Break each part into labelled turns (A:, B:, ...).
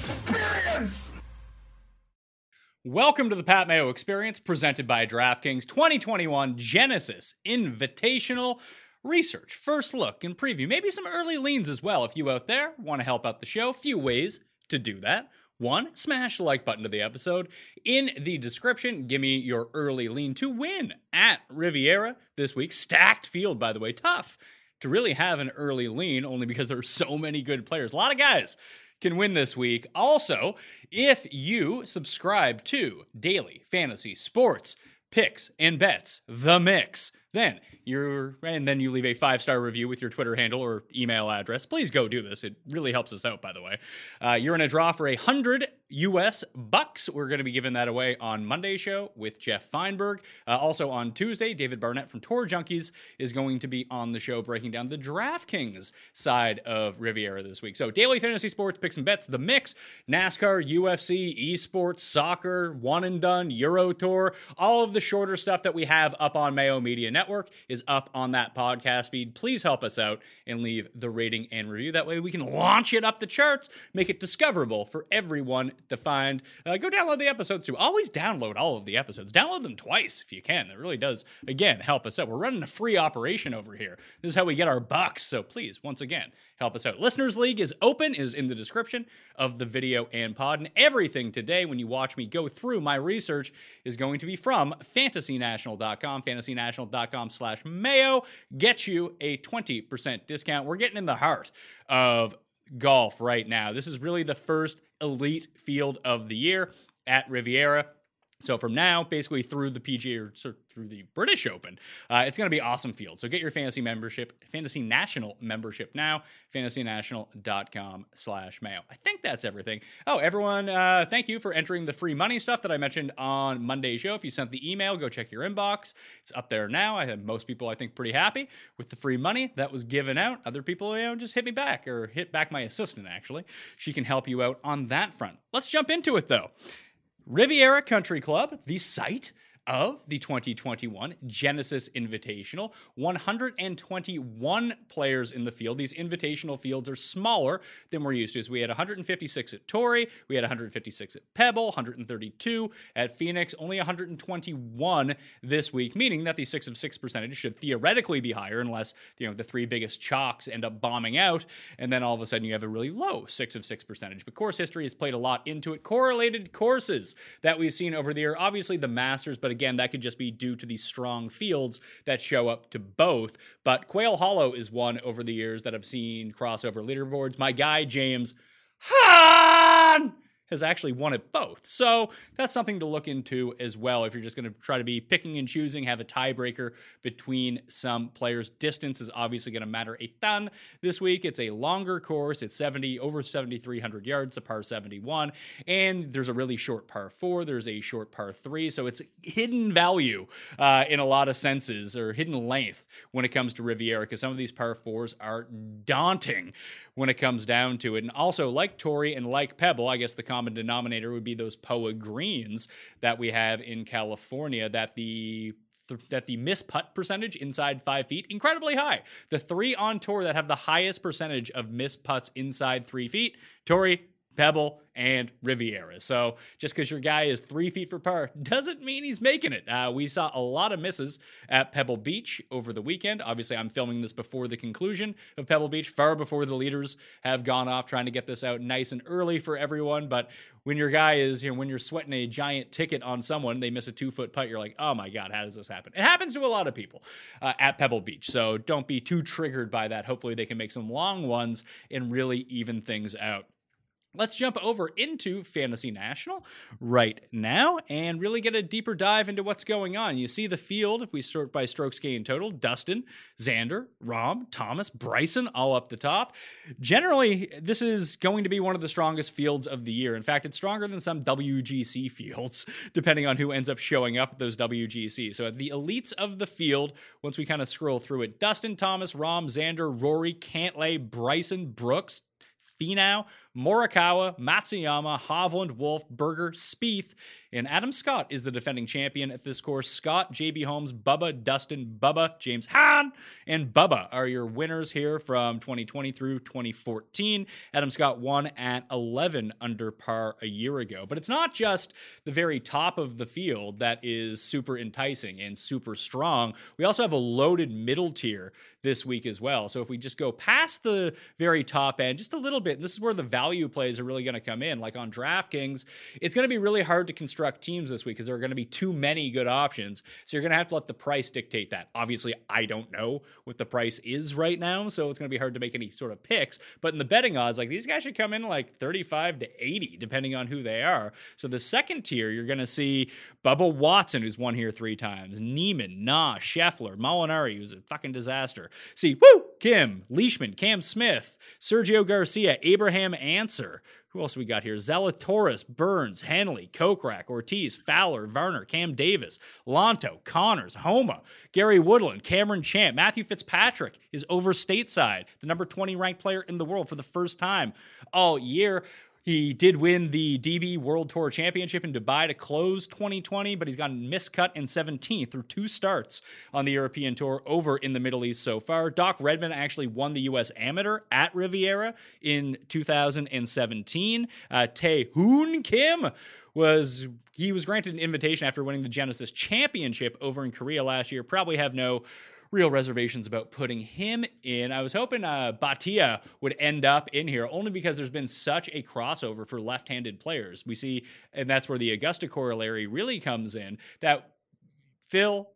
A: Experience.
B: Welcome to the Pat Mayo Experience presented by DraftKings 2021 Genesis Invitational Research. First look and preview, maybe some early leans as well. If you out there want to help out the show, few ways to do that. One, smash the like button to the episode. In the description, give me your early lean to win at Riviera this week. Stacked field, by the way, tough to really have an early lean only because there are so many good players. A lot of guys can win this week. Also, if you subscribe to Daily Fantasy Sports Picks and Bets, The Mix, then you're and then you leave a five star review with your Twitter handle or email address. Please go do this. It really helps us out, by the way. Uh, you're in a draw for a hundred US bucks. We're going to be giving that away on Monday's show with Jeff Feinberg. Uh, also on Tuesday, David Barnett from Tour Junkies is going to be on the show breaking down the DraftKings side of Riviera this week. So daily fantasy sports picks and bets, the mix, NASCAR, UFC, esports, soccer, one and done, Euro Tour, all of the shorter stuff that we have up on Mayo Media Network is up on that podcast feed. Please help us out and leave the rating and review. That way we can launch it up the charts, make it discoverable for everyone to find. Uh, go download the episodes too. Always download all of the episodes. Download them twice if you can. That really does, again, help us out. We're running a free operation over here. This is how we get our bucks. So please, once again, help us out. Listeners League is open, is in the description of the video and pod. And everything today, when you watch me go through my research, is going to be from fantasynational.com, fantasynational.com slash mayo. Get you a 20% discount. We're getting in the heart of golf right now. This is really the first elite field of the year at Riviera. So from now, basically through the PGA or through the British Open, uh, it's going to be awesome field. So get your fantasy membership, Fantasy National membership now, fantasynational.com slash mayo. I think that's everything. Oh, everyone, uh, thank you for entering the free money stuff that I mentioned on Monday's show. If you sent the email, go check your inbox. It's up there now. I had most people, I think, pretty happy with the free money that was given out. Other people, you know, just hit me back or hit back my assistant, actually. She can help you out on that front. Let's jump into it, though. Riviera Country Club, the site of the 2021 Genesis Invitational. 121 players in the field. These invitational fields are smaller than we're used to. So we had 156 at Torrey, we had 156 at Pebble, 132 at Phoenix, only 121 this week, meaning that the six of six percentage should theoretically be higher unless you know the three biggest chalks end up bombing out, and then all of a sudden you have a really low six of six percentage. But course history has played a lot into it. Correlated courses that we've seen over the year, obviously the Masters, but again, that could just be due to the strong fields that show up to both. But Quail Hollow is one over the years that I've seen crossover leaderboards. My guy, James has actually won it both. So that's something to look into as well if you're just going to try to be picking and choosing, have a tiebreaker between some players. Distance is obviously going to matter a ton this week. It's a longer course, it's 70 over 7,300 yards, a par 71, and there's a really short par four, there's a short par three. So it's hidden value uh, in a lot of senses or hidden length when it comes to Riviera because some of these par fours are daunting when it comes down to it. And also, like Torrey and like Pebble, I guess the common denominator would be those POA greens that we have in California that the that the miss putt percentage inside five feet incredibly high. The three on tour that have the highest percentage of miss putts inside three feet: Torrey, Pebble, and Riviera. So just because your guy is three feet for par doesn't mean he's making it. Uh, we saw a lot of misses at Pebble Beach over the weekend. Obviously, I'm filming this before the conclusion of Pebble Beach, far before the leaders have gone off, trying to get this out nice and early for everyone. But when your guy is, you know, when you're sweating a giant ticket on someone, they miss a two foot putt, you're like, oh my God, how does this happen? It happens to a lot of people uh, at Pebble Beach. So don't be too triggered by that. Hopefully, they can make some long ones and really even things out. Let's jump over into Fantasy National right now and really get a deeper dive into what's going on. You see the field, if we start by strokes gained total Dustin, Xander, Rahm, Thomas, Bryson, all up the top. Generally, this is going to be one of the strongest fields of the year. In fact, it's stronger than some WGC fields, depending on who ends up showing up at those WGC. So, at the elites of the field, once we kind of scroll through it, Dustin, Thomas, Rahm, Xander, Rory, Cantlay, Bryson, Brooks, Finau, Morikawa, Matsuyama, Hovland, Wolff, Berger, Spieth, and Adam Scott is the defending champion at this course. Scott, JB Holmes, Bubba, Dustin, Bubba, James Hahn, and Bubba are your winners here from 2020 through 2014. Adam Scott won at 11 under par a year ago. But it's not just the very top of the field that is super enticing and super strong. We also have a loaded middle tier this week as well. So if we just go past the very top end just a little bit, and this is where the value plays are really going to come in. Like on DraftKings, it's going to be really hard to construct teams this week because there are going to be too many good options. So you're going to have to let the price dictate that. Obviously, I don't know what the price is right now, so it's going to be hard to make any sort of picks. But in the betting odds, like these guys should come in like 35 to 80, depending on who they are. So the second tier, you're going to see Bubba Watson, who's won here three times, Niemann, Na, Scheffler, Molinari, who's a fucking disaster. See, woo, Kim, Leishman, Cam Smith, Sergio Garcia, Abraham Ancer. Who else we got here? Zalatoris, Burns, Henley, Kokrak, Ortiz, Fowler, Varner, Cam Davis, Lanto, Conners, Homa, Gary Woodland, Cameron Champ, Matthew Fitzpatrick is over stateside, the number 20 ranked player in the world for the first time all year. He did win the DP World Tour Championship in Dubai to close 2020, but he's gotten miscut in 17th through two starts on the European Tour over in the Middle East so far. Doc Redman actually won the U.S. Amateur at Riviera in 2017. Uh, Tae Hoon Kim was he was granted an invitation after winning the Genesis Championship over in Korea last year. Probably have no real reservations about putting him in. I was hoping uh, Bhatia would end up in here only because there's been such a crossover for left handed players. We see, and that's where the Augusta corollary really comes in, that Phil,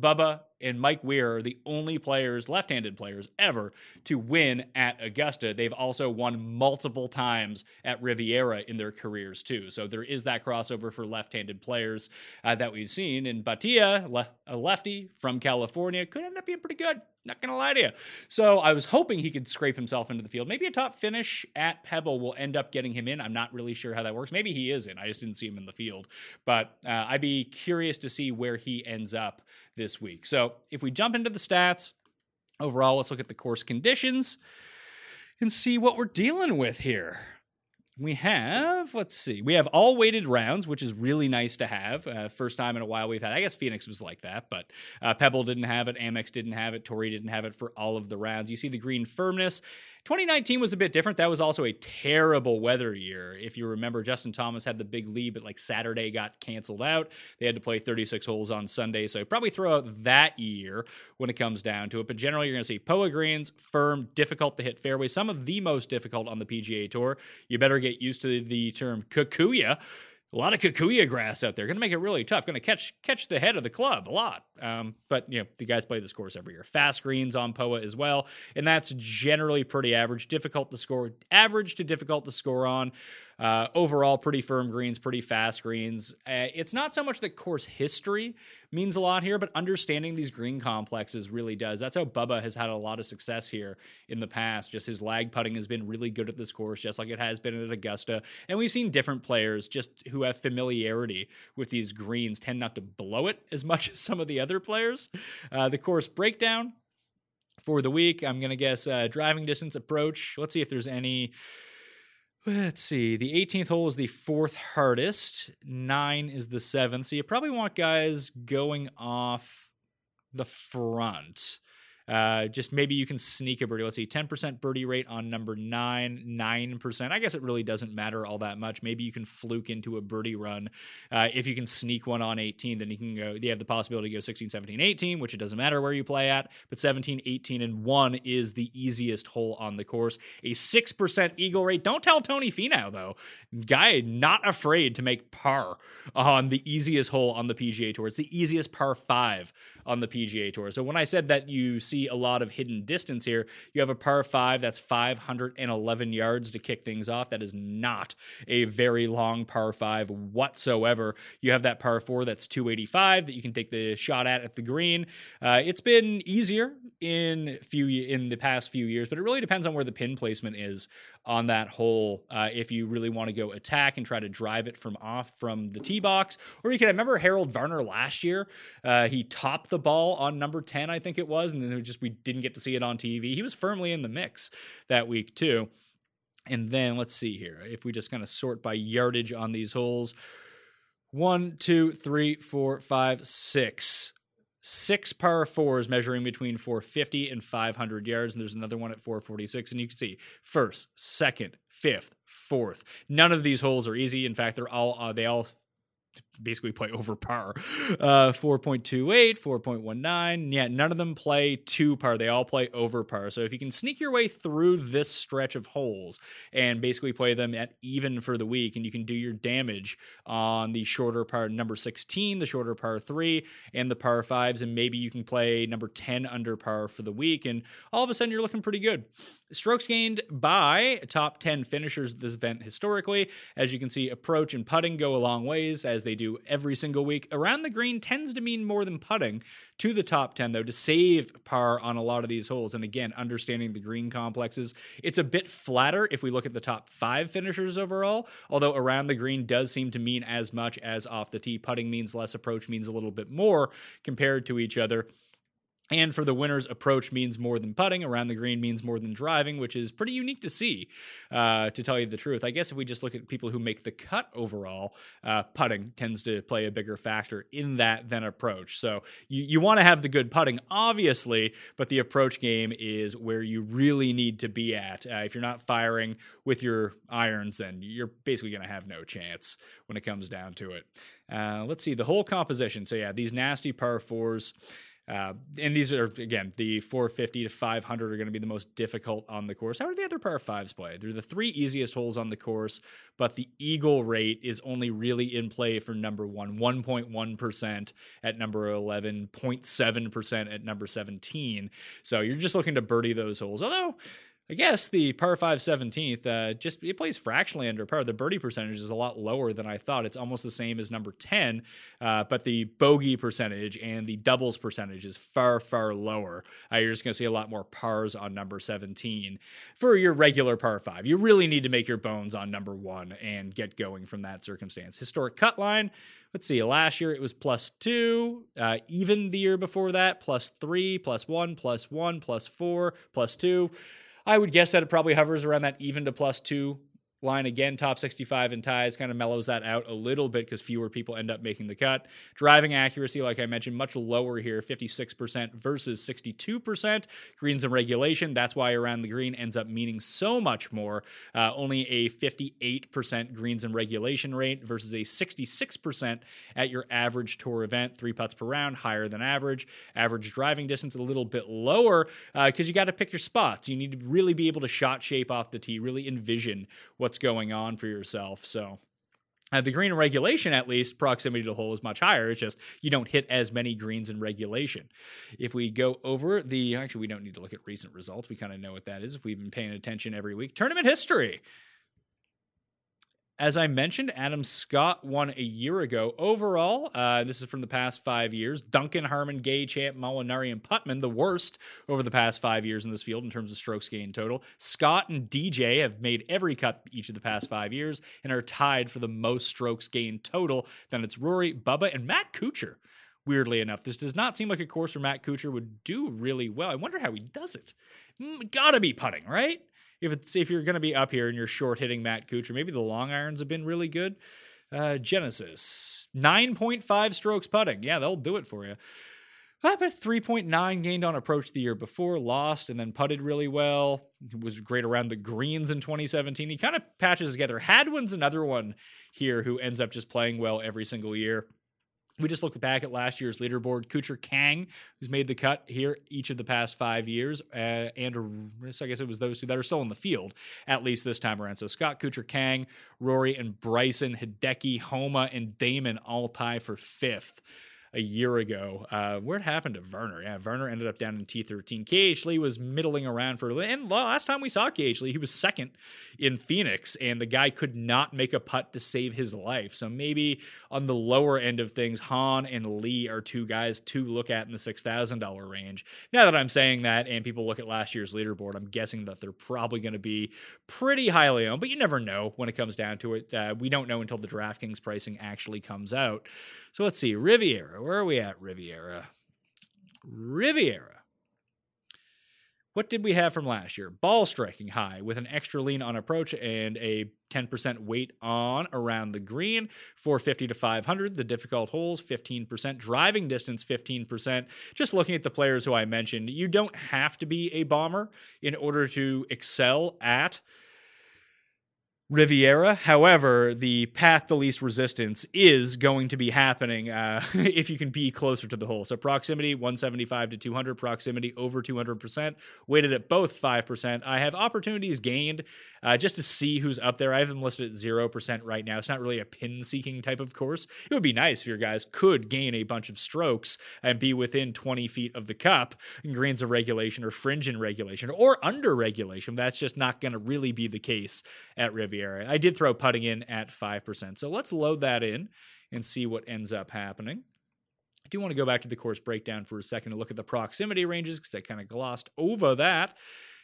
B: Bubba, and Mike Weir are the only players, left handed players, ever to win at Augusta. They've also won multiple times at Riviera in their careers, too. So there is that crossover for left handed players uh, that we've seen. And Bhatia, le- a lefty from California, could end up being pretty good. Not going to lie to you. So I was hoping he could scrape himself into the field. Maybe a top finish at Pebble will end up getting him in. I'm not really sure how that works. Maybe he is in. I just didn't see him in the field. But uh, I'd be curious to see where he ends up this week. So if we jump into the stats, overall, let's look at the course conditions and see what we're dealing with here. We have let's see we have all weighted rounds which is really nice to have. Uh, first time in a while we've had i guess phoenix was like that but uh, pebble didn't have it amex didn't have it Torrey didn't have it for all of the rounds. You see the green firmness 2019 was a bit different. That was also a terrible weather year. If you remember, Justin Thomas had the big lead, but like Saturday got canceled out. They had to play 36 holes on Sunday. So probably throw out that year when it comes down to it. But generally, you're going to see POA greens, firm, difficult to hit fairways, some of the most difficult on the PGA Tour. You better get used to the term kikuyu a lot of kikuyu grass out there. Going to make it really tough. Going to catch catch the head of the club a lot. Um, but you know, the guys play this course every year. Fast greens on POA as well, and that's generally pretty average. Difficult to score, average to difficult to score on. Uh, overall, pretty firm greens, pretty fast greens. Uh, it's not so much that course history means a lot here, but understanding these green complexes really does. That's how Bubba has had a lot of success here in the past. Just his lag putting has been really good at this course, just like it has been at Augusta. And we've seen different players just who have familiarity with these greens tend not to blow it as much as some of the other players. Uh, the course breakdown for the week, I'm going to guess uh, driving distance approach. Let's see if there's any Let's see. The 18th hole is the fourth hardest. Nine is the seventh. So you probably want guys going off the front. Uh, just maybe you can sneak a birdie. Let's see, 10% birdie rate on number nine, 9%. I guess it really doesn't matter all that much. Maybe you can fluke into a birdie run. Uh, if you can sneak one on 18, then you can go, you have the possibility to go 16, 17, 18, which it doesn't matter where you play at, but 17, 18, and 1 is the easiest hole on the course. A 6% eagle rate. Don't tell Tony Finau, though. Guy not afraid to make par on the easiest hole on the PGA Tour. It's the easiest par five on the PGA Tour. So when I said that you see a lot of hidden distance here, you have a par five that's 511 yards to kick things off. That is not a very long par five whatsoever. You have that par four that's 285 that you can take the shot at at the green. Uh, it's been easier in few in the past few years, but it really depends on where the pin placement is on that hole. Uh, if you really want to go attack and try to drive it from off from the tee box, or you can. I remember Harold Varner last year. Uh, he topped the ball on number ten, I think it was, and then we just we didn't get to see it on TV. He was firmly in the mix that week too. And then let's see here if we just kind of sort by yardage on these holes. One, two, three, four, five, six six par fours measuring between 450 and 500 yards and there's another one at 446 and you can see first second fifth fourth. None of these holes are easy. In fact they're all uh, they all basically play over par. Uh, 4.28, 4.19. Yeah, none of them play two par. They all play over par. So if you can sneak your way through this stretch of holes and basically play them at even for the week, and you can do your damage on the shorter par number 16, the shorter par three, and the par fives, and maybe you can play number 10 under par for the week, and all of a sudden you're looking pretty good. Strokes gained by top 10 finishers this event historically. As you can see, approach and putting go a long ways as they do every single week. Around the green tends to mean more than putting to the top 10, though, to save par on a lot of these holes. And again, understanding the green complexes, it's a bit flatter if we look at the top five finishers overall, although around the green does seem to mean as much as off the tee. Putting means less, approach means a little bit more compared to each other. And for the winners, approach means more than putting. Around the green means more than driving, which is pretty unique to see, uh, to tell you the truth. I guess if we just look at people who make the cut overall, uh, putting tends to play a bigger factor in that than approach. So you, you want to have the good putting, obviously, but the approach game is where you really need to be at. Uh, if you're not firing with your irons, then you're basically going to have no chance when it comes down to it. Uh, let's see the whole composition. So, yeah, these nasty par fours. Uh, and these are again the 450 to 500 are going to be the most difficult on the course. How are the other par fives play? They're the three easiest holes on the course, but the eagle rate is only really in play for number one, 1.1 percent at number 11, 0.7 percent at number 17. So you're just looking to birdie those holes. Although I guess the par 5 17th, uh, just it plays fractionally under par. The birdie percentage is a lot lower than I thought. It's almost the same as number 10, uh, but the bogey percentage and the doubles percentage is far, far lower. Uh, you're just going to see a lot more pars on number 17 for your regular par 5. You really need to make your bones on number one and get going from that circumstance. Historic cut line. Let's see. Last year it was plus two. Uh, even the year before that, plus three, plus one, plus one, plus four, plus two. I would guess that it probably hovers around that even to plus two line again, top 65 in ties, kind of mellows that out a little bit because fewer people end up making the cut. Driving accuracy, like I mentioned, much lower here, 56% versus 62%. Greens and regulation, that's why around the green ends up meaning so much more. Uh, only a 58% greens and regulation rate versus a 66% at your average tour event. Three putts per round, higher than average. Average driving distance, a little bit lower because uh, you got to pick your spots. You need to really be able to shot shape off the tee, really envision what what's going on for yourself. So Uh, the green in regulation, at least, proximity to the hole is much higher. It's just you don't hit as many greens in regulation. If we go over the, actually, we don't need to look at recent results. We kind of know what that is if we've been paying attention every week. Tournament history. As I mentioned, Adam Scott won a year ago. Overall, uh, this is from the past five years. Duncan, Harman, Gay, Champ, Molinari, and Putnam, the worst over the past five years in this field in terms of strokes gained total. Scott and DJ have made every cut each of the past five years and are tied for the most strokes gained total. Then it's Rory, Bubba, and Matt Kuchar. Weirdly enough, this does not seem like a course where Matt Kuchar would do really well. I wonder how he does it. Mm, gotta be putting, right? If it's if you're going to be up here and you're short hitting Matt Kuchar, maybe the long irons have been really good. Uh, Genesis, 9.5 strokes putting. Yeah, they'll do it for you. Uh, but 3.9 gained on approach the year before, lost, and then putted really well. He was great around the greens in 2017. He kind of patches together. Hadwin's another one here who ends up just playing well every single year we just look back at last year's leaderboard. Kuchar Kang, who's made the cut here each of the past five years, uh, and I guess it was those two that are still in the field at least this time around. So Scott Kuchar Kang, Rory, and Bryson, Hideki, Homa, and Dahmen all tie for fifth a year ago. Uh, where it happened to Varner? Yeah, Varner ended up down in T13. KH Lee was middling around for, and last time we saw KH Lee, he was second in Phoenix, and the guy could not make a putt to save his life. So maybe on the lower end of things, Hahn and Lee are two guys to look at in the $6,000 range. Now that I'm saying that, and people look at last year's leaderboard, I'm guessing that they're probably going to be pretty highly owned, but you never know when it comes down to it. Uh, we don't know until the DraftKings pricing actually comes out. So let's see. Riviera. Where are we at, Riviera? Riviera. What did we have from last year? Ball striking high with an extra lean on approach and a 10% weight on around the green, 450 to 500. The difficult holes, 15%. Driving distance, 15%. Just looking at the players who I mentioned, you don't have to be a bomber in order to excel at Riviera. However, the path to least resistance is going to be happening uh, if you can be closer to the hole. So proximity 175 to 200, proximity over 200%, weighted at both 5%. I have opportunities gained uh, just to see who's up there. I have them listed at 0% right now. It's not really a pin seeking type of course. It would be nice if your guys could gain a bunch of strokes and be within 20 feet of the cup in greens of regulation or fringe in regulation or under regulation. That's just not going to really be the case at Riviera. Riviera. I did throw putting in at 5%. So let's load that in and see what ends up happening. I do want to go back to the course breakdown for a second to look at the proximity ranges because I kind of glossed over that.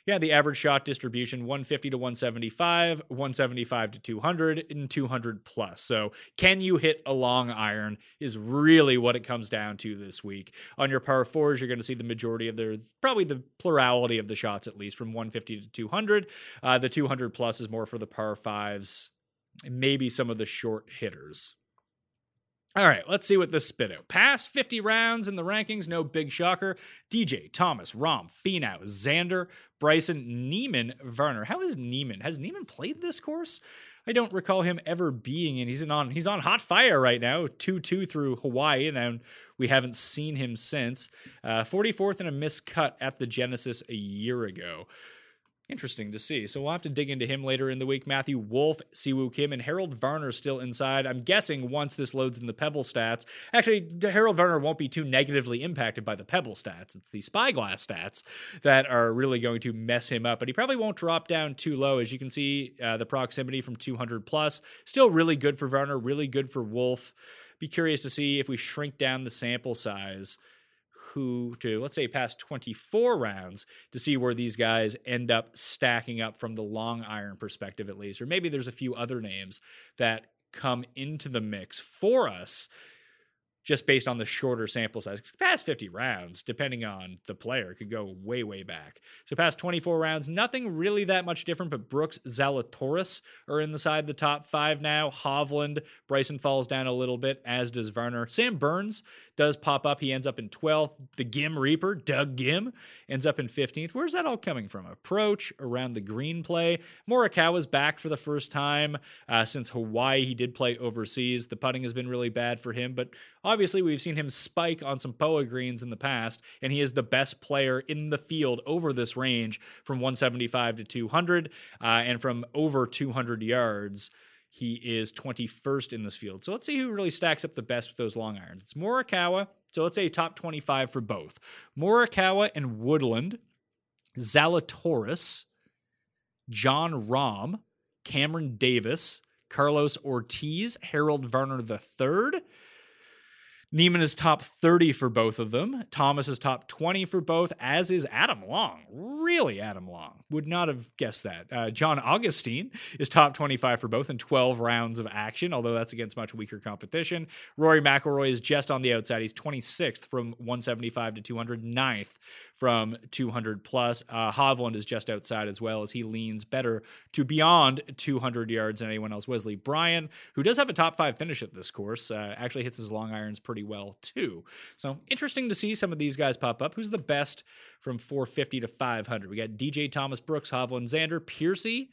B: Yeah, the average shot distribution 150 to 175, 175 to 200, and 200 plus. So, can you hit a long iron is really what it comes down to this week. On your par fours, you're going to see the majority of their, probably the plurality of the shots at least, from 150 to 200. Uh, the 200 plus is more for the par fives, maybe some of the short hitters. All right, let's see what this spit out. Past 50 rounds in the rankings, no big shocker. DJ, Thomas, Rahm, Finau, Xander, Bryson, Niemann, Varner. How is Niemann? Has Niemann played this course? I don't recall him ever being in. He's on he's on hot fire right now, 2-2 through Hawaii, and we haven't seen him since. Uh, 44th in a missed cut at the Genesis a year ago. Interesting to see. So we'll have to dig into him later in the week. Matthew Wolff, Siwoo Kim, and Harold Varner still inside. I'm guessing once this loads in the Pebble stats. Actually, Harold Varner won't be too negatively impacted by the Pebble stats. It's the Spyglass stats that are really going to mess him up. But he probably won't drop down too low. As you can see, uh, the proximity from 200 plus. Still really good for Varner, really good for Wolff. Be curious to see if we shrink down the sample size who to let's say past 24 rounds to see where these guys end up stacking up from the long iron perspective at least. Or maybe there's a few other names that come into the mix for us just based on the shorter sample size. Past 50 rounds, depending on the player, could go way, way back. So past 24 rounds, nothing really that much different, but Brooks, Zalatoris are in the top five now. Hovland, Bryson falls down a little bit, as does Varner. Sam Burns does pop up. He ends up in 12th. The Ghim Reaper, Doug Ghim, ends up in 15th. Where's that all coming from? Approach around the green play. Morikawa's back for the first time uh, since Hawaii. He did play overseas. The putting has been really bad for him, but Obviously, we've seen him spike on some POA greens in the past, and he is the best player in the field over this range from 175 to 200 uh, and from over 200 yards he is 21st in this field. So let's see who really stacks up the best with those long irons. It's Morikawa. So let's say top 25 for both. Morikawa and Woodland, Zalatoris, Jon Rahm, Cameron Davis, Carlos Ortiz, Harold Varner III, Niemann is top 30 for both of them. Thomas is top 20 for both, as is Adam Long. Really, Adam Long. Would not have guessed that. Uh, John Augenstein is top 25 for both in 12 rounds of action, although that's against much weaker competition. Rory McIlroy is just on the outside. He's 26th from 175 to 209th from 200 plus. Uh, Hovland is just outside as well as he leans better to beyond 200 yards than anyone else. Wesley Bryan, who does have a top five finish at this course, uh, actually hits his long irons pretty well too. So interesting to see some of these guys pop up. Who's the best from 450 to 500? We got DJ Thomas Brooks, Hovland Xander, Piercy.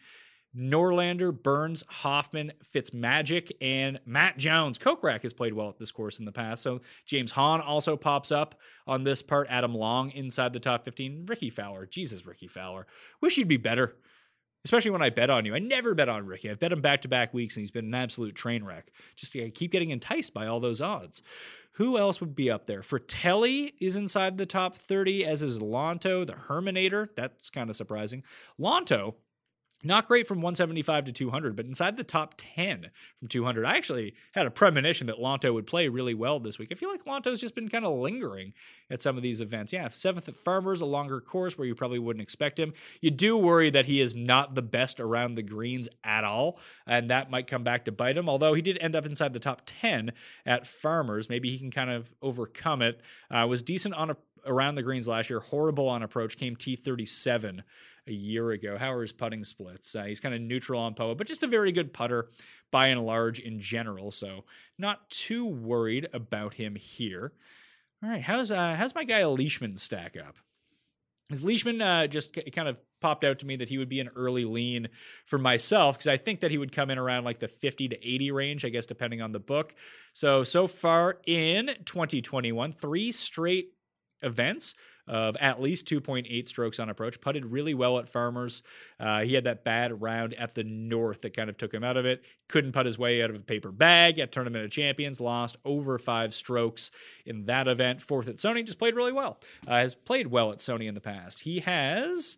B: Norlander, Burns, Hoffman, Fitzmagic, and Matt Jones. Kokrak has played well at this course in the past. So James Hahn also pops up on this part. Adam Long inside the top 15. Rickie Fowler. Jesus, Rickie Fowler. Wish he'd be better especially when I bet on you. I never bet on Rickie. I've bet him back to back weeks, and he's been an absolute train wreck. Just I keep getting enticed by all those odds. Who else would be up there? Frittelli is inside the top 30, as is Lanto, the Herminator. That's kind of surprising. Lanto not great from 175 to 200, but inside the top 10 from 200. I actually had a premonition that Lanto would play really well this week. I feel like Lanto's just been kind of lingering at some of these events. Yeah, seventh at Farmers, a longer course where you probably wouldn't expect him. You do worry that he is not the best around the greens at all, and that might come back to bite him. Although he did end up inside the top 10 at Farmers, maybe he can kind of overcome it. Uh, was decent on a around the greens last year, horrible on approach, came T37 a year ago. How are his putting splits? Uh, he's kind of neutral on POA, but just a very good putter by and large in general. So not too worried about him here. All right, how's uh, how's my guy Leishman stack up? His Leishman uh, just c- kind of popped out to me that he would be an early lean for myself because I think that he would come in around like the 50 to 80 range, I guess, depending on the book. So, so far in 2021, three straight events of at least 2.8 strokes on approach. Putted really well at Farmers. Uh, he had that bad round at the North that kind of took him out of it. Couldn't put his way out of a paper bag at Tournament of Champions. Lost over five strokes in that event. Fourth at Sony. Just played really well. Uh, has played well at Sony in the past. He has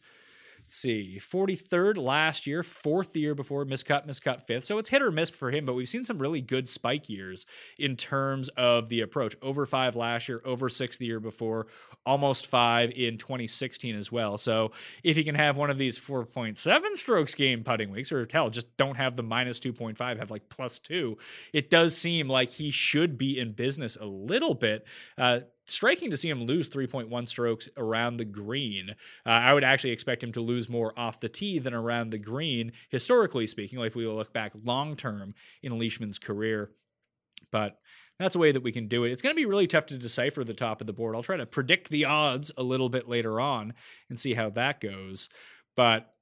B: let's see, 43rd last year, fourth year before, miscut, miscut fifth. So it's hit or miss for him, but we've seen some really good spike years in terms of the approach. Over five last year, over six the year before, almost five in 2016 as well. So if you can have one of these 4.7 strokes game putting weeks, or hell, just don't have the minus 2.5, have like plus two, it does seem like he should be in business a little bit. Uh, striking to see him lose 3.1 strokes around the green. Uh, I would actually expect him to lose more off the tee than around the green, historically speaking, like if we look back long term in Leishman's career. But that's a way that we can do it. It's going to be really tough to decipher the top of the board. I'll try to predict the odds a little bit later on and see how that goes. But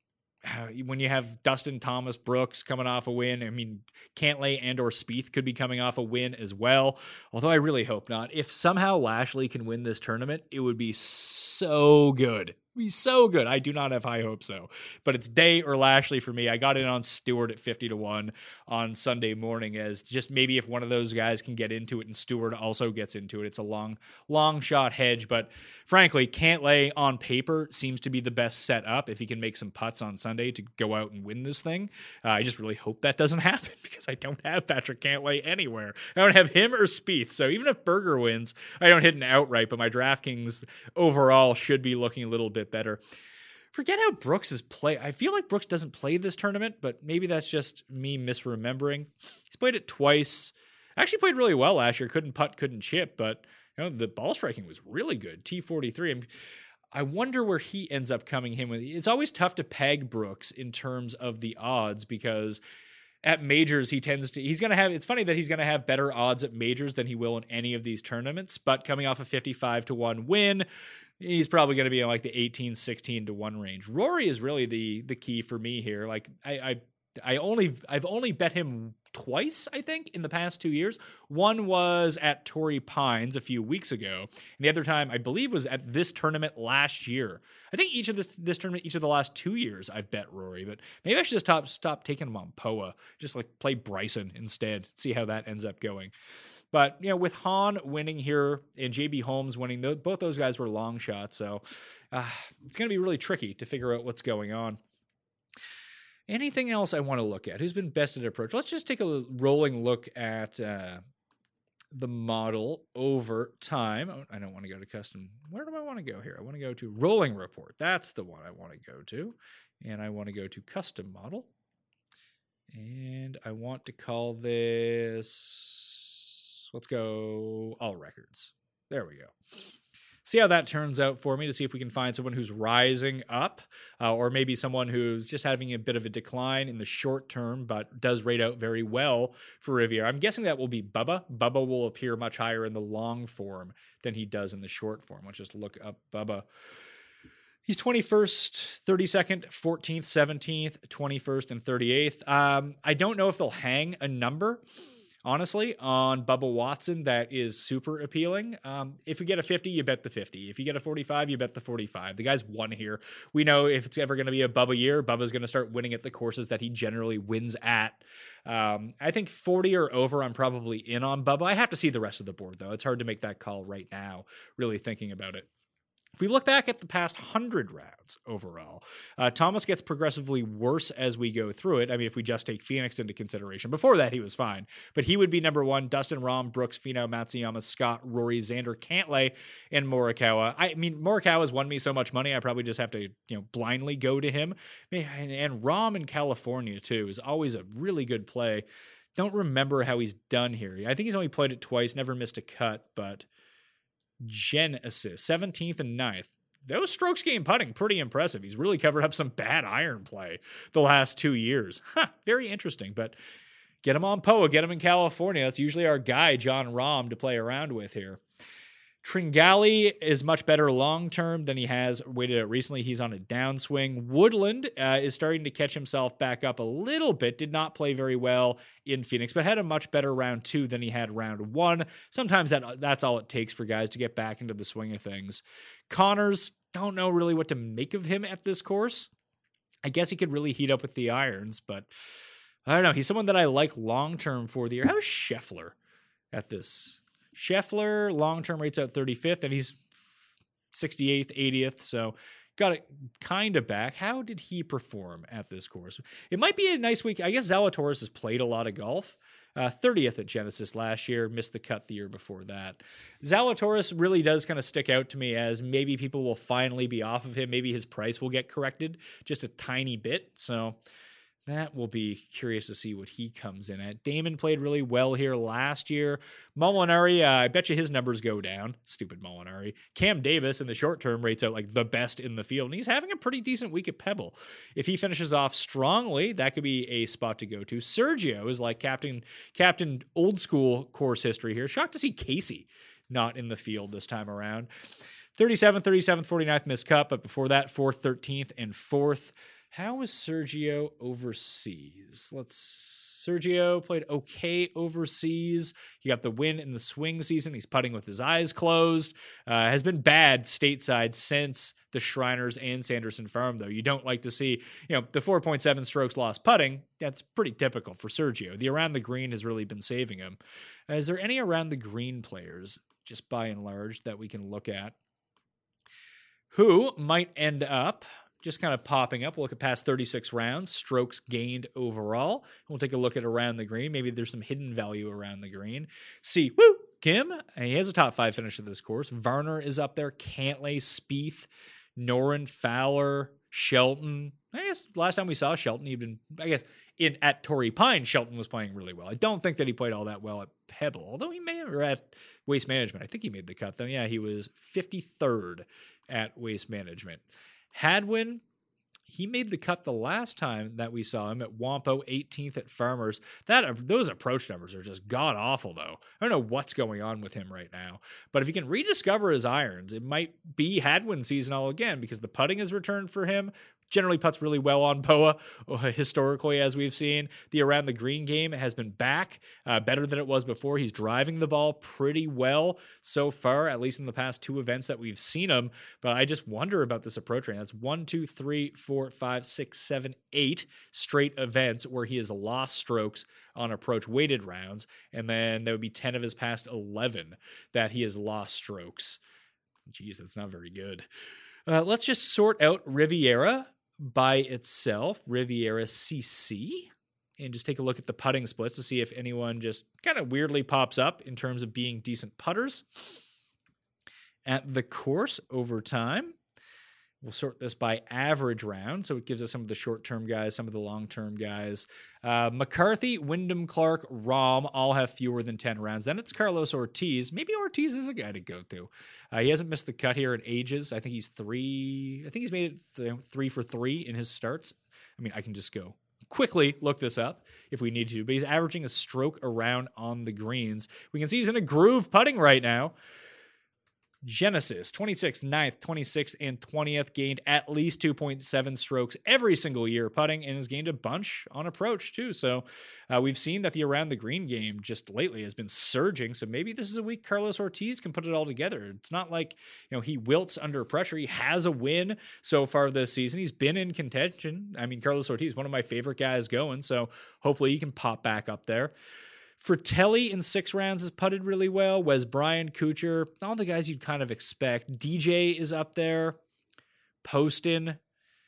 B: when you have Dustin Thomas Brooks coming off a win, I mean Cantlay and or Spieth could be coming off a win as well. Although I really hope not. If somehow Lashley can win this tournament, it would be so good be so good. I do not have high hopes though. But it's Day or Lashley for me. I got in on Stewart at 50 to 1 on Sunday morning as just maybe if one of those guys can get into it and Stewart also gets into it. It's a long, long shot hedge. But frankly, Cantlay on paper seems to be the best set up if he can make some putts on Sunday to go out and win this thing. Uh, I just really hope that doesn't happen because I don't have Patrick Cantlay anywhere. I don't have him or Spieth. So even if Berger wins, I don't hit an outright, but my DraftKings overall should be looking a little bit bit better. Forget how Brooks is play. I feel like Brooks doesn't play this tournament, but maybe that's just me misremembering. He's played it twice. Actually played really well last year. Couldn't putt, couldn't chip, but you know the ball striking was really good. T forty three. I wonder where he ends up coming in with. It's always tough to peg Brooks in terms of the odds because at majors he tends to he's going to have it's funny that he's going to have better odds at majors than he will in any of these tournaments but coming off a 55 to 1 win he's probably going to be in like the 18 16 to 1 range. Rory is really the the key for me here. Like i, I I only I've only bet him twice, I think, in the past two years. One was at Torrey Pines a few weeks ago, and the other time I believe was at this tournament last year. I think each of this this tournament, each of the last two years, I've bet Rory, but maybe I should just stop stop taking him on Poa, just like play Bryson instead, see how that ends up going. But you know, with Hahn winning here and JB Holmes winning, both those guys were long shots, so uh, it's going to be really tricky to figure out what's going on. Anything else I want to look at? Who's been best at approach? Let's just take a rolling look at uh, the model over time. Oh, I don't want to go to custom. Where do I want to go here? I want to go to rolling report. That's the one I want to go to. And I want to go to custom model. And I want to call this, let's go all records. There we go see how that turns out for me to see if we can find someone who's rising up uh, or maybe someone who's just having a bit of a decline in the short term but does rate out very well for Riviera. I'm guessing that will be Bubba. Bubba will appear much higher in the long form than he does in the short form. Let's just look up Bubba. He's 21st, 32nd, 14th, 17th, 21st, and 38th. Um, I don't know if they'll hang a number honestly, on Bubba Watson that is super appealing. Um, if you get a 50, you bet the 50. If you get a 45, you bet the 45. The guy's won here. We know if it's ever going to be a Bubba year, Bubba's going to start winning at the courses that he generally wins at. Um, I think 40 or over, I'm probably in on Bubba. I have to see the rest of the board, though. It's hard to make that call right now, really thinking about it. If we look back at the past 100 rounds overall, uh, Thomas gets progressively worse as we go through it. I mean, if we just take Phoenix into consideration, before that he was fine, but he would be number one. Dustin Rahm, Brooks, Finau, Matsuyama, Scott, Rory, Xander, Cantlay, and Morikawa. I mean, Morikawa has won me so much money, I probably just have to you know blindly go to him. And, and in California too is always a really good play. Don't remember how he's done here. I think he's only played it twice, never missed a cut, but Genesis, 17th and 9th. Those strokes game putting pretty impressive. He's really covered up some bad iron play the last two years. Huh, very interesting. But get him on Poa, get him in California. That's usually our guy, Jon Rahm, to play around with here. Tringali is much better long term than he has waited out recently. He's on a downswing. Woodland uh, is starting to catch himself back up a little bit. Did not play very well in Phoenix, but had a much better round two than he had round one. Sometimes that that's all it takes for guys to get back into the swing of things. Conners, don't know really what to make of him at this course. I guess he could really heat up with the irons, but I don't know. He's someone that I like long term for the year. How's Scheffler at this Scheffler long term rates out 35th, and he's 68th, 80th. So got it kind of back. How did he perform at this course? It might be a nice week. I guess Zalatoris has played a lot of golf. Uh, 30th at Genesis last year, missed the cut the year before that. Zalatoris really does kind of stick out to me as maybe people will finally be off of him. Maybe his price will get corrected just a tiny bit. So that will be curious to see what he comes in at. Dahmen played really well here last year. Molinari, uh, I bet you his numbers go down. Stupid Molinari. Cam Davis in the short term rates out like the best in the field, and he's having a pretty decent week at Pebble. If he finishes off strongly, that could be a spot to go to. Sergio is like captain, captain old school course history here. Shocked to see Casey not in the field this time around. 37th, 37th, 49th missed cut, but before that, 4th, 13th, and 4th. How was Sergio overseas? Let's. Sergio played okay overseas. He got the win in the swing season. He's putting with his eyes closed. Uh, has been bad stateside since the Shriners and Sanderson Farm, though. You don't like to see, you know, the 4.7 strokes lost putting. That's pretty typical for Sergio. The around the green has really been saving him. Uh, is there any around the green players, just by and large, that we can look at? Who might end up just kind of popping up. We'll look at past 36 rounds, strokes gained overall. We'll take a look at around the green. Maybe there's some hidden value around the green. See, woo, Kim, he has a top five finish of this course. Varner is up there. Cantlay, Spieth, Noren, Fowler, Shelton. I guess last time we saw Shelton, he'd been, I guess, in at Torrey Pine, Shelton was playing really well. I don't think that he played all that well at Pebble, although he may have, or at Waste Management. I think he made the cut, though. Yeah, he was 53rd at Waste Management. Hadwin, he made the cut the last time that we saw him at Wampo, 18th at Farmers. That those approach numbers are just god awful, though. I don't know what's going on with him right now, but if he can rediscover his irons, it might be Hadwin season all again because the putting has returned for him generally puts really well on Poa uh, historically, as we've seen. The around the green game has been back uh, better than it was before. He's driving the ball pretty well so far, at least in the past two events that we've seen him. But I just wonder about this approach rate. That's one, two, three, four, five, six, seven, eight straight events where he has lost strokes on approach weighted rounds. And then there would be 10 of his past 11 that he has lost strokes. Geez, that's not very good. Uh, let's just sort out Riviera by itself, Riviera CC, and just take a look at the putting splits to see if anyone just kind of weirdly pops up in terms of being decent putters at the course over time. We'll sort this by average round. So it gives us some of the short term guys, some of the long term guys. Uh, McCarthy, Wyndham Clark, Rahm all have fewer than 10 rounds. Then it's Carlos Ortiz. Maybe Ortiz is a guy to go to. Uh, he hasn't missed the cut here in ages. I think he's three, I think he's made it th- three for three in his starts. I mean, I can just go quickly look this up if we need to, but he's averaging a stroke around on the greens. We can see he's in a groove putting right now. Genesis, 26th, 9th, 26th, and 20th, gained at least 2.7 strokes every single year putting and has gained a bunch on approach too. So uh, we've seen that the around the green game just lately has been surging. So maybe this is a week Carlos Ortiz can put it all together. It's not like, you know, he wilts under pressure. He has a win so far this season. He's been in contention. I mean, Carlos Ortiz, one of my favorite guys going. So hopefully he can pop back up there. Frittelli in six rounds has putted really well. Wes Bryan, Kuchar, all the guys you'd kind of expect. DJ is up there. Poston.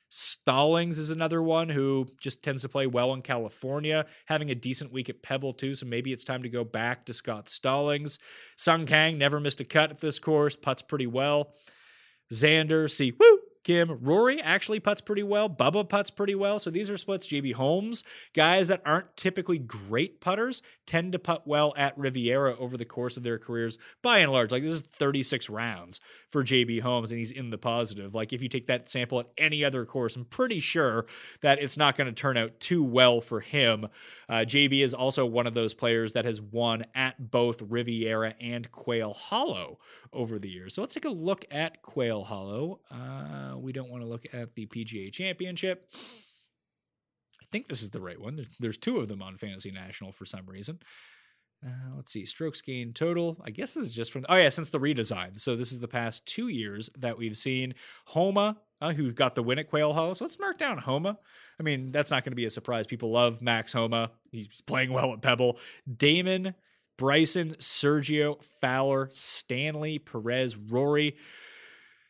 B: Stallings is another one who just tends to play well in California, having a decent week at Pebble too. So maybe it's time to go back to Scott Stallings. Sung Kang never missed a cut at this course, puts pretty well. Xander, Si Woo, Kim. Rory actually puts pretty well. Bubba puts pretty well. So these are splits. JB Holmes, guys that aren't typically great putters, tend to putt well at Riviera over the course of their careers by and large. Like this is 36 rounds for JB Holmes, and he's in the positive. Like if you take that sample at any other course, I'm pretty sure that it's not going to turn out too well for him. Uh, JB is also one of those players that has won at both Riviera and Quail Hollow over the years. So let's take a look at Quail Hollow. Uh, we don't want to look at the PGA Championship. I think this is the right one. There's two of them on Fantasy National for some reason. Uh, let's see, strokes gained total. I guess this is just from, oh yeah, since the redesign. So this is the past two years that we've seen Homa, uh, who got the win at Quail Hollow. So let's mark down Homa. I mean, that's not going to be a surprise. People love Max Homa. He's playing well at Pebble. Dahmen, Bryson, Sergio, Fowler, Stanley, Perez, Rory,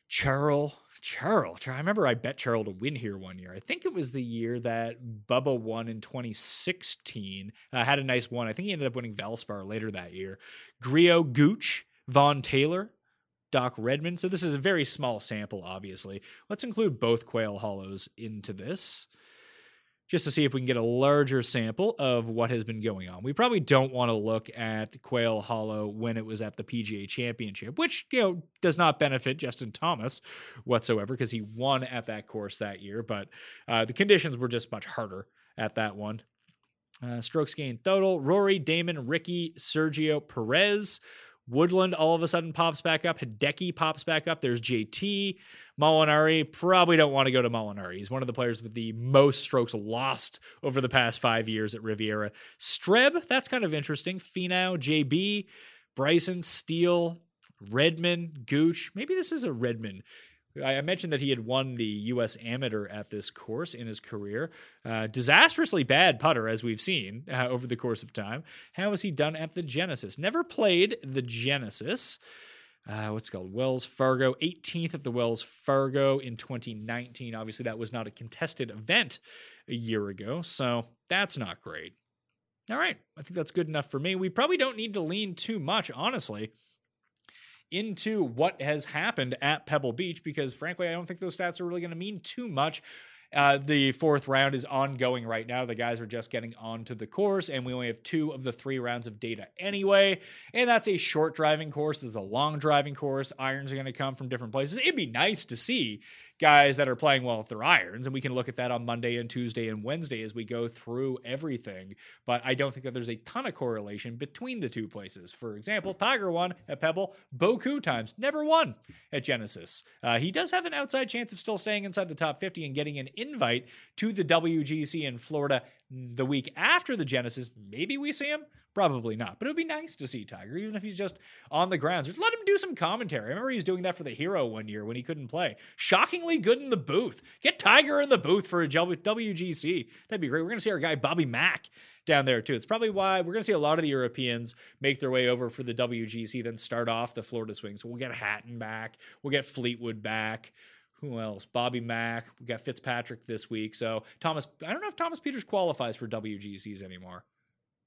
B: Charles, Charles. I remember I bet Charles to win here one year. I think it was the year that Bubba won in 2016. Uh, had a nice one. I think he ended up winning Valspar later that year. Grillo Gooch, Vaughn Taylor, Doc Redman. So this is a very small sample, obviously. Let's include both Quail Hollows into this just to see if we can get a larger sample of what has been going on. We probably don't want to look at Quail Hollow when it was at the PGA Championship, which, you know, does not benefit Justin Thomas whatsoever because he won at that course that year, but uh, the conditions were just much harder at that one. Uh, strokes gained total Rory, Dahmen, Rickie, Sergio, Perez. Woodland all of a sudden pops back up. Hideki pops back up. There's JT. Molinari, probably don't want to go to Molinari. He's one of the players with the most strokes lost over the past five years at Riviera. Streb, that's kind of interesting. Finau, JB, Bryson, Steele, Redman, Gooch. Maybe this is a Redman I mentioned that he had won the U.S. Amateur at this course in his career. Uh, disastrously bad putter, as we've seen uh, over the course of time. How has he done at the Genesis? Never played the Genesis. Uh, what's called Wells Fargo, 18th at the Wells Fargo in 2019. Obviously, that was not a contested event a year ago, so that's not great. All right, I think that's good enough for me. We probably don't need to lean too much, honestly into what has happened at Pebble Beach because, frankly, I don't think those stats are really going to mean too much. Uh, the fourth round is ongoing right now. The guys are just getting onto the course, and we only have two of the three rounds of data anyway. And that's a short driving course. This is a long driving course. Irons are going to come from different places. It'd be nice to see guys that are playing well with their irons, and we can look at that on Monday and Tuesday and Wednesday as we go through everything. But I don't think that there's a ton of correlation between the two places. For example, Tiger won at Pebble Boku times, never won at Genesis. Uh, he does have an outside chance of still staying inside the top 50 and getting an invite to the WGC in Florida the week after the Genesis. Maybe we see him. Probably not, but it would be nice to see Tiger, even if he's just on the grounds. Just let him do some commentary. I remember he was doing that for the Hero one year when he couldn't play. Shockingly good in the booth. Get Tiger in the booth for a WGC. That'd be great. We're going to see our guy Bobby Mack down there too. It's probably why we're going to see a lot of the Europeans make their way over for the WGC, then start off the Florida swing. So we'll get Hatton back. We'll get Fleetwood back who else? Bobby Mack. We got Fitzpatrick this week. So Thomas, I don't know if Thomas Pieters qualifies for WGCs anymore.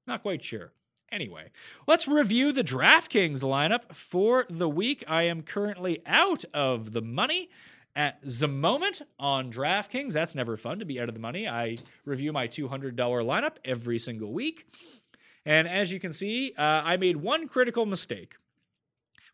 B: Not quite sure. Anyway, let's review the DraftKings lineup for the week. I am currently out of the money at the moment on DraftKings. That's never fun to be out of the money. I review my $200 lineup every single week. And as you can see, uh, I made one critical mistake.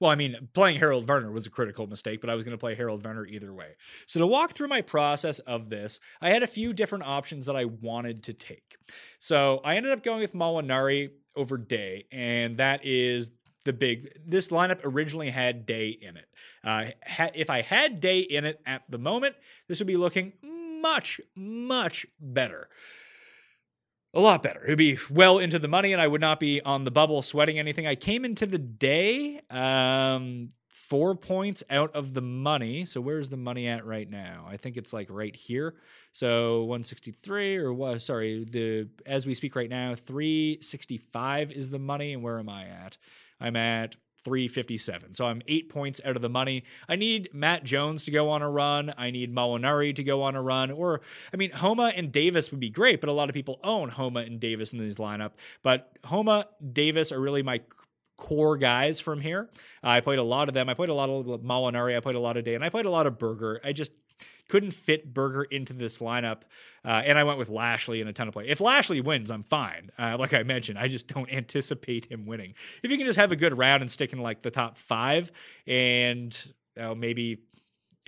B: Well, I mean, playing Harold Varner was a critical mistake, but I was going to play Harold Varner either way. So, to walk through my process of this, I had a few different options that I wanted to take. So, I ended up going with Molinari over Day, and that is the big. This lineup originally had Day in it. Uh, ha, if I had Day in it at the moment, this would be looking much, much better a lot better. It would be well into the money, and I would not be on the bubble sweating anything. I came into the day um, four points out of the money. So where's the money at right now? I think it's like right here. So 163 or what? Sorry, the as we speak right now, 365 is the money, and where am I at? I'm at 357. So I'm eight points out of the money. I need Matt Jones to go on a run. I need Molinari to go on a run. Or, I mean, Homa and Davis would be great, but a lot of people own Homa and Davis in this lineup. But Homa, Davis are really my core guys from here. I played a lot of them. I played a lot of Molinari. I played a lot of Day, and I played a lot of Berger. I just couldn't fit Berger into this lineup, uh, and I went with Lashley in a ton of play. If Lashley wins, I'm fine. Uh, like I mentioned, I just don't anticipate him winning. If you can just have a good round and stick in like the top five, and uh, maybe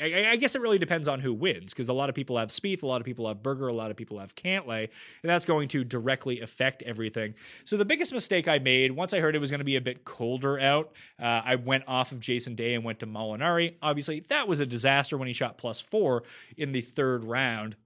B: I, I, guess it really depends on who wins because a lot of people have Spieth, a lot of people have Berger, a lot of people have Cantlay, and that's going to directly affect everything. So the biggest mistake I made once I heard it was going to be a bit colder out, uh, I went off of Jason Day and went to Molinari. Obviously, that was a disaster when he shot plus four in the third round.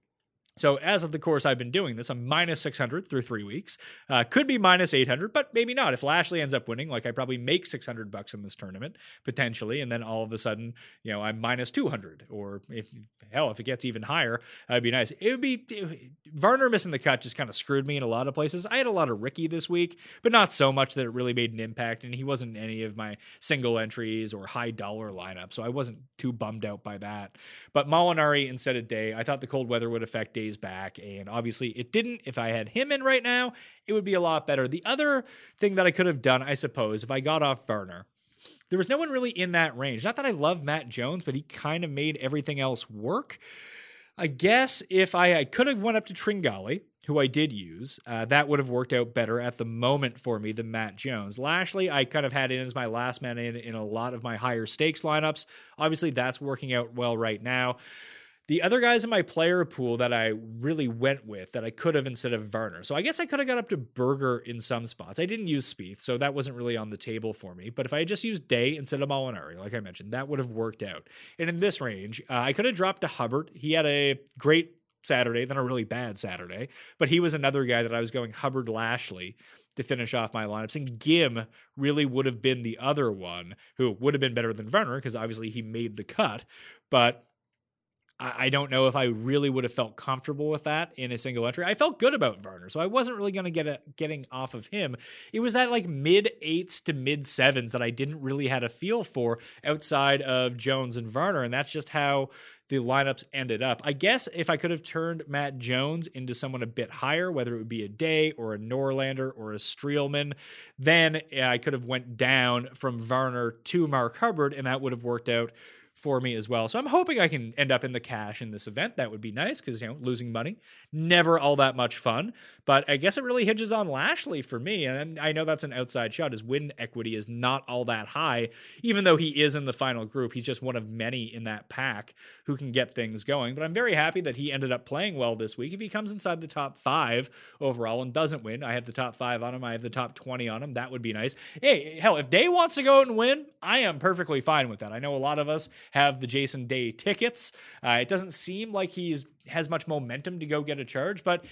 B: So as of the course I've been doing this, I'm minus 600 through three weeks. Uh, could be minus 800, but maybe not. If Lashley ends up winning, like I probably make 600 bucks in this tournament potentially, and then all of a sudden, you know, I'm minus 200, or if hell, if it gets even higher, that'd be nice. It would be Varner missing the cut just kind of screwed me in a lot of places. I had a lot of Rickie this week, but not so much that it really made an impact, and he wasn't any of my single entries or high dollar lineup, so I wasn't too bummed out by that. But Molinari instead of Day, I thought the cold weather would affect Day back. And obviously it didn't. If I had him in right now, it would be a lot better. The other thing that I could have done, I suppose, if I got off Varner, there was no one really in that range. Not that I love Matt Jones, but he kind of made everything else work. I guess if I, I could have went up to Tringali, who I did use, uh, that would have worked out better at the moment for me than Matt Jones. Lashley, I kind of had in as my last man in in a lot of my higher stakes lineups. Obviously, that's working out well right now. The other guys in my player pool that I really went with that I could have instead of Varner. So I guess I could have got up to Berger in some spots. I didn't use Spieth, so that wasn't really on the table for me. But if I had just used Day instead of Molinari, like I mentioned, that would have worked out. And in this range, uh, I could have dropped to Hubbard. He had a great Saturday, then a really bad Saturday. But he was another guy that I was going Hubbard Lashley to finish off my lineups. And Ghim really would have been the other one who would have been better than Varner because obviously he made the cut. But I don't know if I really would have felt comfortable with that in a single entry. I felt good about Varner, so I wasn't really going to get a, getting off of him. It was that like mid eights to mid sevens that I didn't really had a feel for outside of Jones and Varner, and that's just how the lineups ended up. I guess if I could have turned Matt Jones into someone a bit higher, whether it would be a Day or a Norlander or a Streelman, then I could have went down from Varner to Mark Hubbard, and that would have worked out for me as well. So I'm hoping I can end up in the cash in this event. That would be nice because, you know, losing money, never all that much fun. But I guess it really hinges on Lashley for me. And I know that's an outside shot. His win equity is not all that high, even though he is in the final group. He's just one of many in that pack who can get things going. But I'm very happy that he ended up playing well this week. If he comes inside the top five overall and doesn't win, I have the top five on him. I have the top 20 on him. That would be nice. Hey, hell, if Day wants to go out and win, I am perfectly fine with that. I know a lot of us have the Jason Day tickets. Uh, it doesn't seem like he's has much momentum to go get a charge, but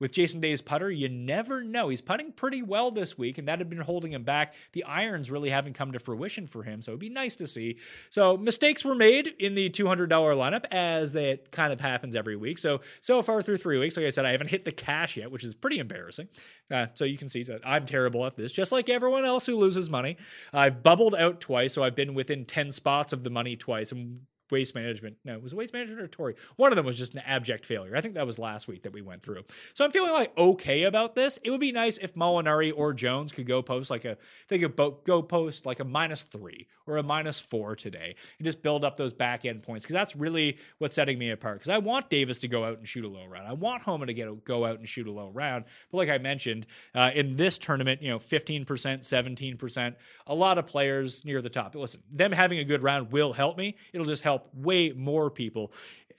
B: with Jason Day's putter, you never know. He's putting pretty well this week, and that had been holding him back. The irons really haven't come to fruition for him, so it'd be nice to see. So mistakes were made in the $200 lineup, as that kind of happens every week. So so far through three weeks, like I said, I haven't hit the cash yet, which is pretty embarrassing. Uh, so you can see that I'm terrible at this, just like everyone else who loses money. I've bubbled out twice, so I've been within 10 spots of the money twice, and waste management. No, it was waste management or Torrey. One of them was just an abject failure. I think that was last week that we went through. So I'm feeling like okay about this. It would be nice if Molinari or Jones could go post like a they could bo- go post like a minus three or a minus four today and just build up those back end points because that's really what's setting me apart. Because I want Davis to go out and shoot a low round. I want Homa to get a, go out and shoot a low round. But like I mentioned uh, in this tournament, you know, 15%, 17%, a lot of players near the top. Listen, them having a good round will help me. It'll just help way more people.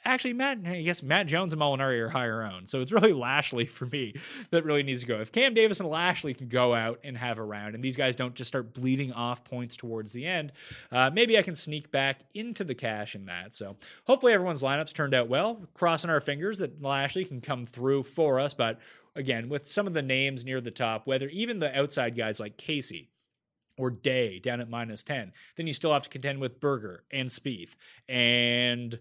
B: Actually, Matt, I guess Matt Jones and Molinari are higher owned. So it's really Lashley for me that really needs to go. If Cam Davis and Lashley can go out and have a round and these guys don't just start bleeding off points towards the end, uh, maybe I can sneak back into the cash in that. So hopefully everyone's lineups turned out well. Crossing our fingers that Lashley can come through for us. But again, with some of the names near the top, whether even the outside guys like Casey, or Day down at minus 10. Then you still have to contend with Berger and Spieth and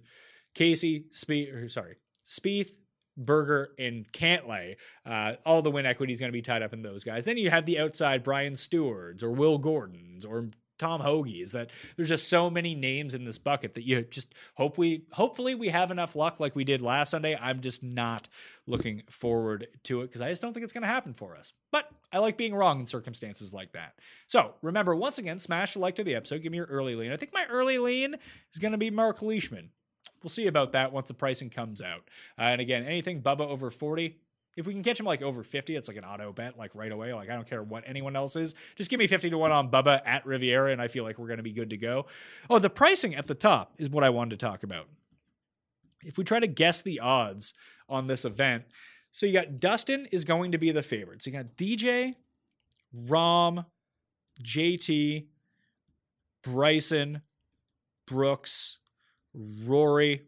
B: Casey, Spieth, sorry, Spieth, Berger, and Cantlay. Uh, all the win equity is going to be tied up in those guys. Then you have the outside Brian Stuards or Will Gordons or Tom Hoges that there's just so many names in this bucket that you just hope we hopefully we have enough luck like we did last Sunday. I'm just not looking forward to it because I just don't think it's going to happen for us. But I like being wrong in circumstances like that. So remember, once again, smash the like to the episode. Give me your early lean. I think my early lean is going to be Mark Leishman. We'll see about that once the pricing comes out. Uh, and again, anything Bubba over 40, if we can catch him like over 50, it's like an auto bet, like right away. Like I don't care what anyone else is. Just give me 50 to 1 on Bubba at Riviera, and I feel like we're going to be good to go. Oh, the pricing at the top is what I wanted to talk about. If we try to guess the odds on this event, so you got Dustin is going to be the favorite. So you got DJ, Rahm, JT, Bryson, Brooks, Rory,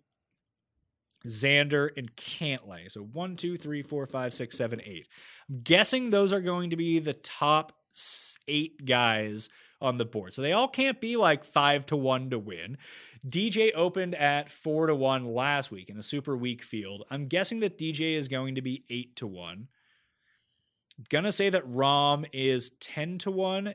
B: Xander, and Cantlay. So one, two, three, four, five, six, seven, eight. I'm guessing those are going to be the top eight guys on the board. So they all can't be like five to one to win. DJ opened at four to one last week in a super weak field. I'm guessing that DJ is going to be eight to one. I'm gonna say that Rahm is 10 to 1.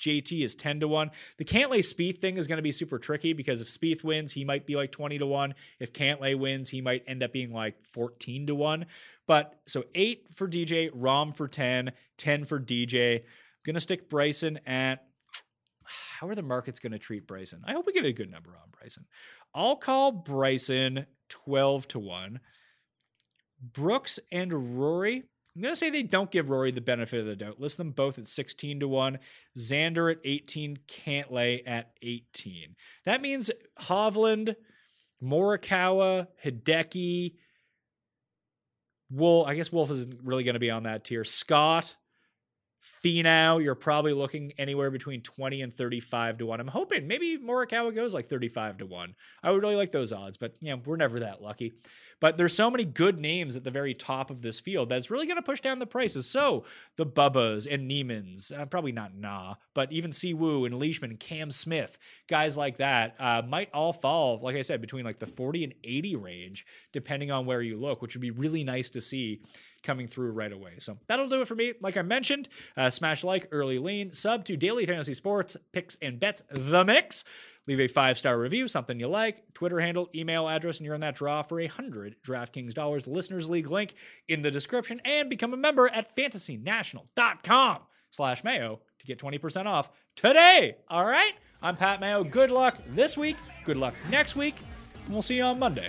B: JT is 10 to 1. The Cantlay Spieth thing is going to be super tricky because if Spieth wins, he might be like 20 to 1. If Cantlay wins, he might end up being like 14 to 1. But so 8 for DJ, Rahm for 10, 10 for DJ. I'm going to stick Bryson at how are the markets going to treat Bryson? I hope we get a good number on Bryson. I'll call Bryson 12 to 1. Brooks and Rory, I'm going to say they don't give Rory the benefit of the doubt. List them both at 16 to 1. Xander at 18, Cantlay at 18. That means Hovland, Morikawa, Hideki, Wolff. I guess Wolff isn't really going to be on that tier. Scott, Finau, you're probably looking anywhere between 20 and 35 to 1. I'm hoping maybe Morikawa goes like 35 to 1. I would really like those odds, but you know, we're never that lucky. But there's so many good names at the very top of this field that's really going to push down the prices. So the Bubbas and Niemanns, uh, probably not Na, but even Siwoo and Leishman and Cam Smith, guys like that, uh, might all fall, like I said, between like the 40 and 80 range, depending on where you look, which would be really nice to see coming through right away. So that'll do it for me. Like I mentioned, uh, smash like, early lean, sub to Daily Fantasy Sports, picks and bets, the mix. Leave a five star review, something you like, Twitter handle, email address, and you're in that draw for a hundred DraftKings dollars. Listeners League link in the description, and become a member at fantasynational.com
C: slash mayo to get 20% off today. All right? I'm Pat Mayo. Good luck this week. Good luck next week. And we'll see you on Monday.